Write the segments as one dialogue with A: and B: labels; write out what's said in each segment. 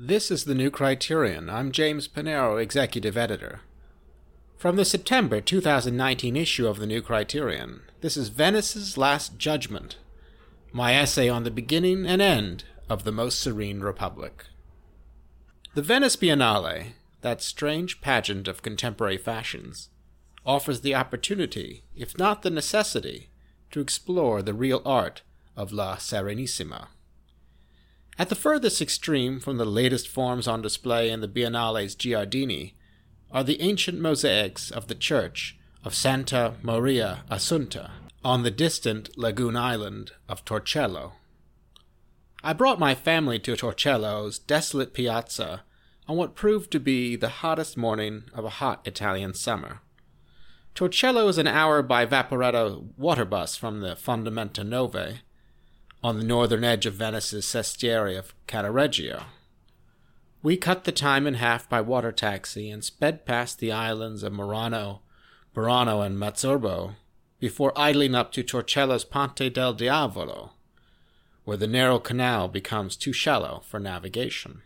A: This is the new Criterion. I'm James Panero, Executive Editor. From the September 2019 issue of the new Criterion, this is Venice's Last Judgment, my essay on the beginning and end of the Most Serene Republic. The Venice Biennale, that strange pageant of contemporary fashions, offers the opportunity, if not the necessity, to explore the real art of La Serenissima. At the furthest extreme from the latest forms on display in the Biennale's Giardini are the ancient mosaics of the church of Santa Maria Assunta on the distant lagoon island of Torcello. I brought my family to Torcello's desolate piazza on what proved to be the hottest morning of a hot Italian summer. Torcello is an hour by Vaporetto water bus from the Fondamenta Nove, on the northern edge of Venice's sestiere of Cannaregio. We cut the time in half by water taxi and sped past the islands of Murano, Burano, and Mazzurbo before idling up to Torcello's Ponte del Diavolo, where the narrow canal becomes too shallow for navigation.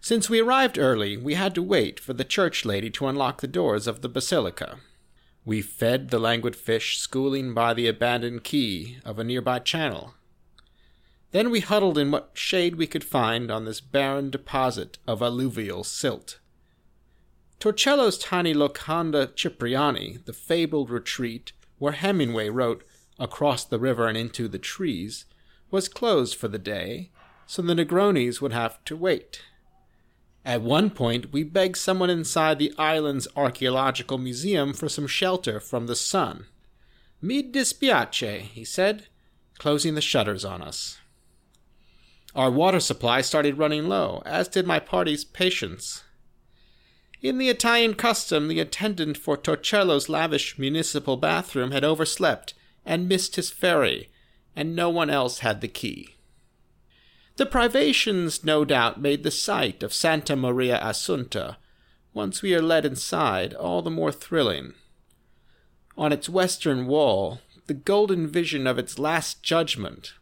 A: Since we arrived early, we had to wait for the church lady to unlock the doors of the basilica. We fed the languid fish schooling by the abandoned quay of a nearby channel. Then we huddled in what shade we could find on this barren deposit of alluvial silt. Torcello's tiny Locanda Cipriani, the fabled retreat where Hemingway wrote Across the River and Into the Trees, was closed for the day, so the Negronis would have to wait. At one point, we begged someone inside the island's archaeological museum for some shelter from the sun. Mi dispiace, he said, closing the shutters on us. Our water supply started running low, as did my party's patience. In the Italian custom, the attendant for Torcello's lavish municipal bathroom had overslept and missed his ferry, and no one else had the key. The privations, no doubt, made the sight of Santa Maria Assunta, once we are led inside, all the more thrilling. On its western wall, the golden vision of its Last Judgment,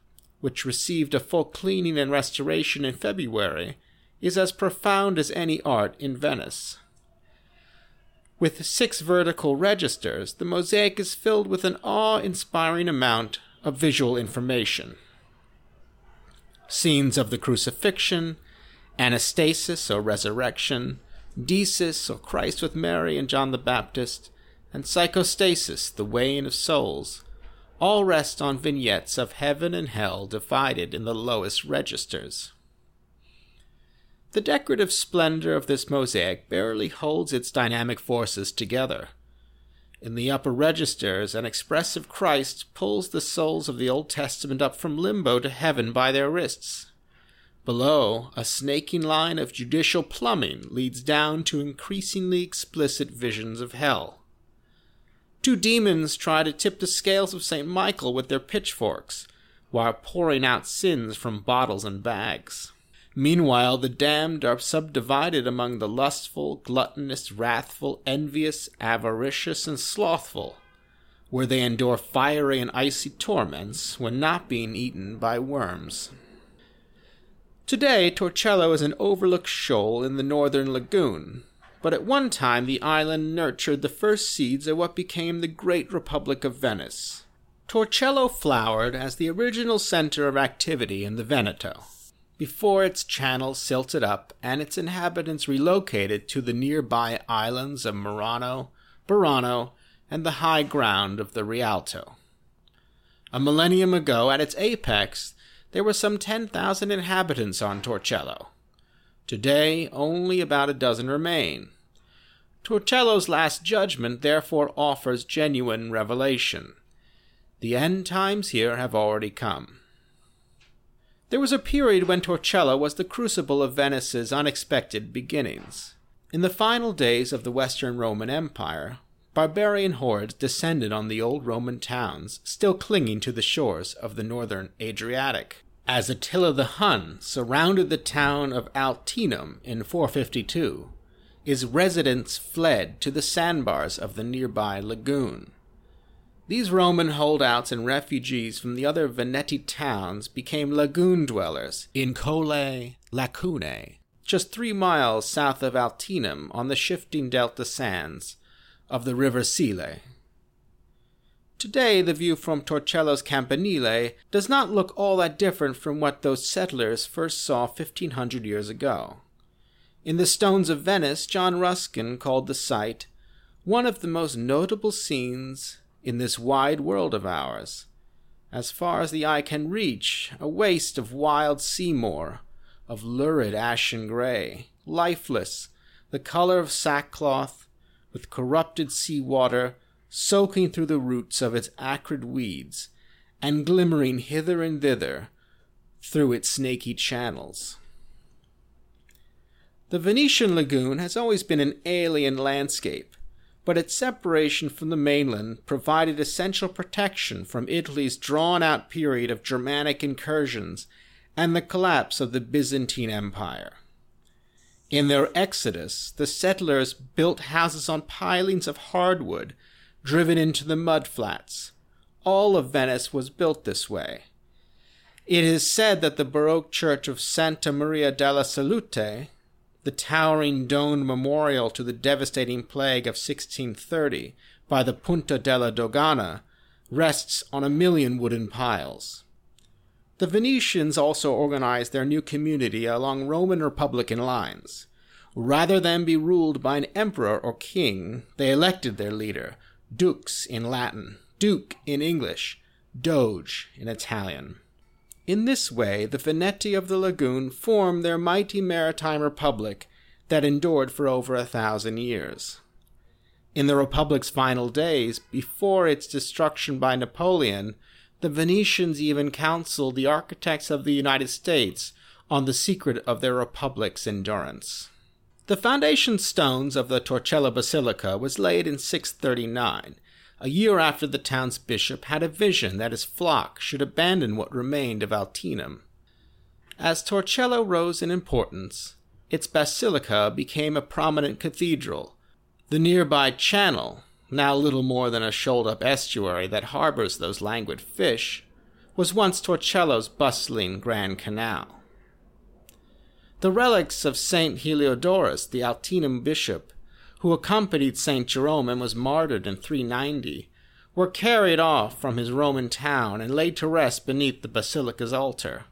A: which received a full cleaning and restoration in February, is as profound as any art in Venice. With six vertical registers, the mosaic is filled with an awe inspiring amount of visual information scenes of the crucifixion, anastasis or resurrection, deesis or Christ with Mary and John the Baptist, and psychostasis, the weighing of souls, all rest on vignettes of heaven and hell divided in the lowest registers. The decorative splendor of this mosaic barely holds its dynamic forces together. In the upper registers, an expressive Christ pulls the souls of the Old Testament up from limbo to heaven by their wrists. Below, a snaking line of judicial plumbing leads down to increasingly explicit visions of hell. Two demons try to tip the scales of St. Michael with their pitchforks, while pouring out sins from bottles and bags. Meanwhile, the damned are subdivided among the lustful, gluttonous, wrathful, envious, avaricious, and slothful, where they endure fiery and icy torments when not being eaten by worms. Today, Torcello is an overlooked shoal in the northern lagoon, but at one time the island nurtured the first seeds of what became the great Republic of Venice. Torcello flowered as the original center of activity in the Veneto before its channel silted up and its inhabitants relocated to the nearby islands of Murano, Burano, and the high ground of the Rialto. A millennium ago, at its apex, there were some 10,000 inhabitants on Torcello. Today, only about a dozen remain. Torcello's last judgment therefore offers genuine revelation. The end times here have already come. There was a period when Torcello was the crucible of Venice's unexpected beginnings. In the final days of the Western Roman Empire, barbarian hordes descended on the old Roman towns still clinging to the shores of the northern Adriatic. As Attila the Hun surrounded the town of Altinum in 452, his residents fled to the sandbars of the nearby lagoon. These Roman holdouts and refugees from the other Veneti towns became lagoon dwellers in Colle Lacune, just three miles south of Altinum on the shifting delta sands of the river Sile. Today, the view from Torcello's Campanile does not look all that different from what those settlers first saw 1500 years ago. In the Stones of Venice, John Ruskin called the site one of the most notable scenes in this wide world of ours. As far as the eye can reach, a waste of wild sea moor, of lurid ashen gray, lifeless, the color of sackcloth, with corrupted sea water soaking through the roots of its acrid weeds, and glimmering hither and thither through its snaky channels. The Venetian lagoon has always been an alien landscape, but its separation from the mainland provided essential protection from Italy's drawn out period of Germanic incursions and the collapse of the Byzantine Empire. In their exodus, the settlers built houses on pilings of hardwood driven into the mud flats. All of Venice was built this way. It is said that the Baroque church of Santa Maria della Salute, the towering domed memorial to the devastating plague of 1630 by the Punta della Dogana, rests on a million wooden piles. The Venetians also organized their new community along Roman Republican lines. Rather than be ruled by an emperor or king, they elected their leader, dux in Latin, duke in English, doge in Italian. In this way, the Veneti of the lagoon formed their mighty maritime republic that endured for over a thousand years. In the republic's final days, before its destruction by Napoleon, the Venetians even counseled the architects of the United States on the secret of their republic's endurance. The foundation stones of the Torcello Basilica was laid in 639, a year after the town's bishop had a vision that his flock should abandon what remained of Altinum. As Torcello rose in importance, its basilica became a prominent cathedral. The nearby channel, now little more than a shoaled up estuary that harbors those languid fish, was once Torcello's bustling Grand Canal. The relics of Saint Heliodorus, the Altinum bishop, who accompanied Saint Jerome and was martyred in 390, were carried off from his Roman town and laid to rest beneath the basilica's altar.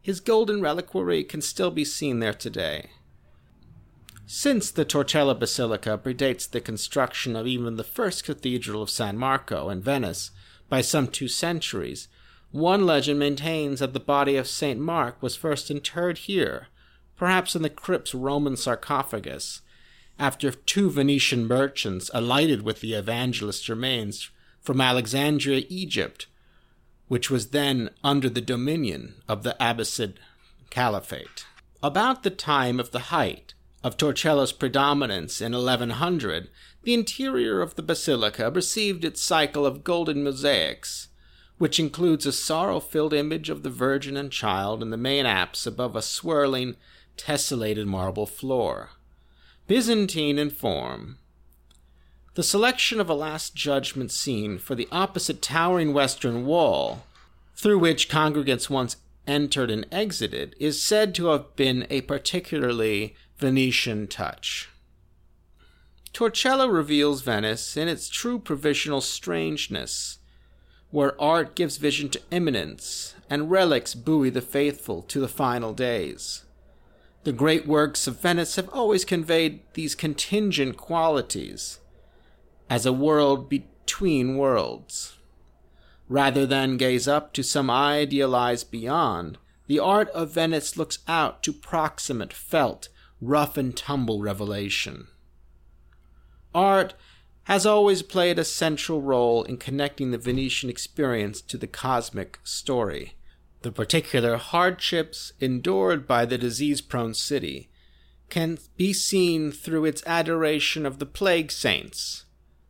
A: His golden reliquary can still be seen there today. Since the Torcello Basilica predates the construction of even the first cathedral of San Marco in Venice by some two centuries, one legend maintains that the body of St. Mark was first interred here, perhaps in the crypt's Roman sarcophagus, after two Venetian merchants alighted with the evangelist's remains from Alexandria, Egypt, which was then under the dominion of the Abbasid Caliphate. About the time of the height of Torcello's predominance in 1100, the interior of the basilica received its cycle of golden mosaics which includes a sorrow filled image of the Virgin and Child in the main apse above a swirling, tessellated marble floor. Byzantine in form. The selection of a Last Judgment scene for the opposite towering western wall, through which congregants once entered and exited, is said to have been a particularly Venetian touch. Torcello reveals Venice in its true provisional strangeness where art gives vision to immanence, and relics buoy the faithful to the final days. The great works of Venice have always conveyed these contingent qualities as a world between worlds. Rather than gaze up to some idealized beyond, the art of Venice looks out to proximate, felt, rough and tumble revelation. Art has always played a central role in connecting the Venetian experience to the cosmic story. The particular hardships endured by the disease prone city can be seen through its adoration of the plague saints,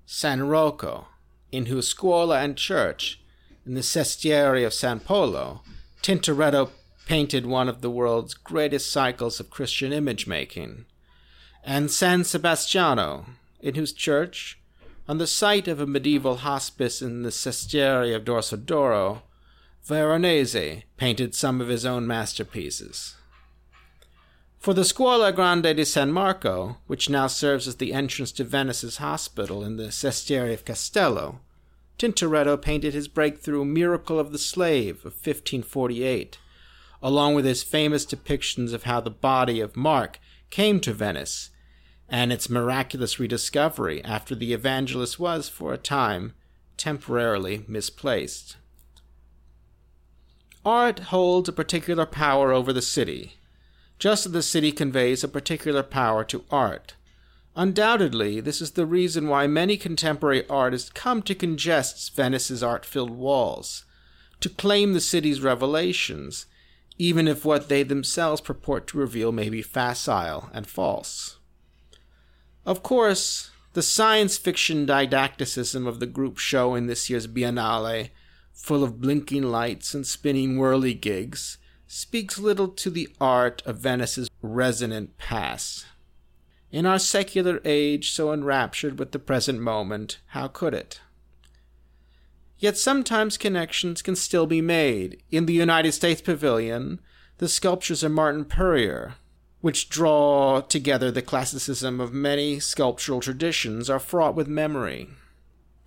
A: San Rocco, in whose scuola and church, in the Sestiere of San Polo, Tintoretto painted one of the world's greatest cycles of Christian image making, and San Sebastiano, in whose church on the site of a medieval hospice in the Sestieri of Dorsoduro, Veronese painted some of his own masterpieces. For the Scuola Grande di San Marco, which now serves as the entrance to Venice's hospital in the Sestieri of Castello, Tintoretto painted his breakthrough Miracle of the Slave of 1548, along with his famous depictions of how the body of Mark came to Venice and its miraculous rediscovery after the evangelist was, for a time, temporarily misplaced. Art holds a particular power over the city, just as the city conveys a particular power to art. Undoubtedly, this is the reason why many contemporary artists come to congest Venice's art filled walls, to claim the city's revelations, even if what they themselves purport to reveal may be facile and false. Of course, the science fiction didacticism of the group show in this year's Biennale full of blinking lights and spinning whirligigs, speaks little to the art of Venice's resonant past. In our secular age, so enraptured with the present moment, how could it? Yet sometimes connections can still be made. In the United States Pavilion, the sculptures of Martin Puryear, which draw together the classicism of many sculptural traditions, are fraught with memory.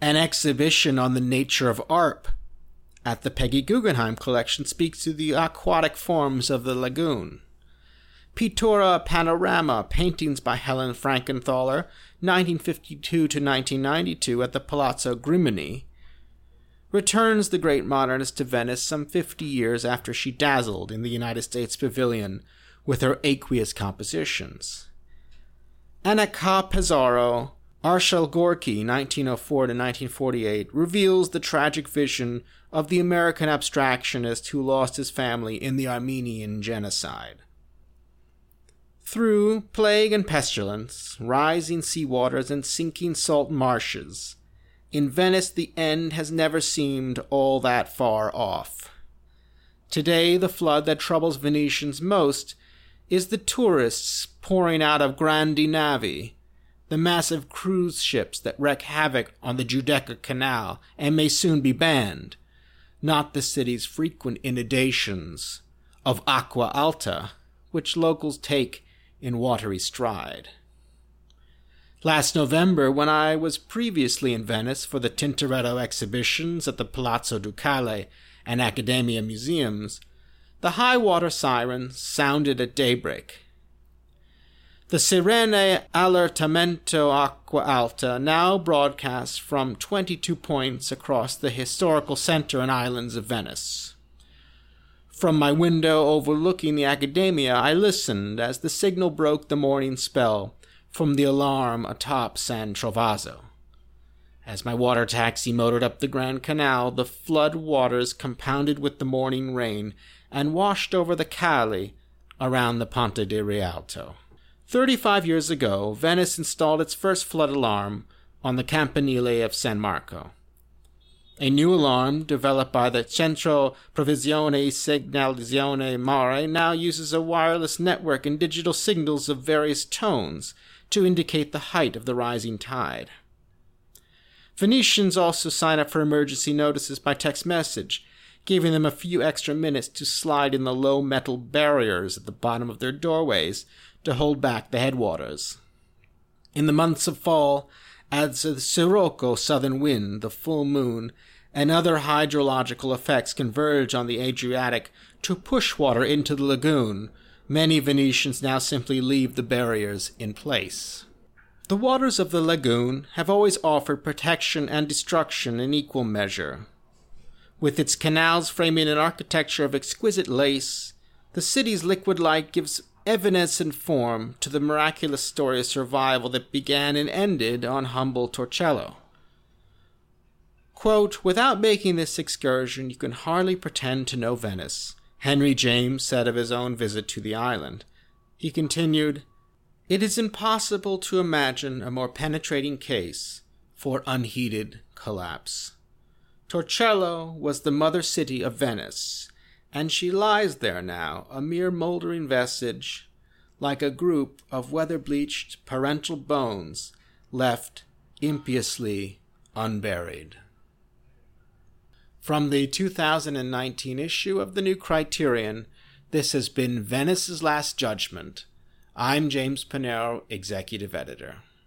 A: An exhibition on the nature of art at the Peggy Guggenheim collection speaks to the aquatic forms of the lagoon. Pittura Panorama, paintings by Helen Frankenthaler, 1952 to 1992 at the Palazzo Grimani, returns the great modernist to Venice some 50 years after she dazzled in the United States Pavilion with her aqueous compositions. And at Ca' Pesaro, Arshile Gorky, 1904 to 1948, reveals the tragic vision of the American abstractionist who lost his family in the Armenian genocide. Through plague and pestilence, rising sea waters, and sinking salt marshes, in Venice the end has never seemed all that far off. Today, the flood that troubles Venetians most is the tourists pouring out of Grandi Navi, the massive cruise ships that wreak havoc on the Giudecca Canal and may soon be banned, not the city's frequent inundations of acqua alta, which locals take in watery stride. Last November, when I was previously in Venice for the Tintoretto exhibitions at the Palazzo Ducale and Accademia museums, the high water siren sounded at daybreak the Sirene Allertamento Acqua Alta now broadcasts from 22 points across the historical center and islands of Venice. From my window overlooking the Accademia, I listened as the signal broke the morning spell from the alarm atop San Trovaso. As my water taxi motored up the Grand Canal, the flood waters compounded with the morning rain and washed over the calli around the Ponte di Rialto. Thirty-five years ago, Venice installed its first flood alarm on the Campanile of San Marco. A new alarm developed by the Centro Provisione Segnalazione Mare now uses a wireless network and digital signals of various tones to indicate the height of the rising tide. Venetians also sign up for emergency notices by text message, giving them a few extra minutes to slide in the low metal barriers at the bottom of their doorways to hold back the headwaters. In the months of fall, as the Sirocco southern wind, the full moon, and other hydrological effects converge on the Adriatic to push water into the lagoon, many Venetians now simply leave the barriers in place. The waters of the lagoon have always offered protection and destruction in equal measure. With its canals framing an architecture of exquisite lace, the city's liquid light gives evidence and form to the miraculous story of survival that began and ended on humble Torcello. Quote, Without making this excursion, you can hardly pretend to know Venice, Henry James said of his own visit to the island. He continued, It is impossible to imagine a more penetrating case for unheeded collapse. Torcello was the mother city of Venice, and she lies there now, a mere mouldering vestige, like a group of weather bleached parental bones left impiously unburied. From the 2019 issue of the New Criterion, this has been Venice's Last Judgment. I'm James Panero, Executive Editor.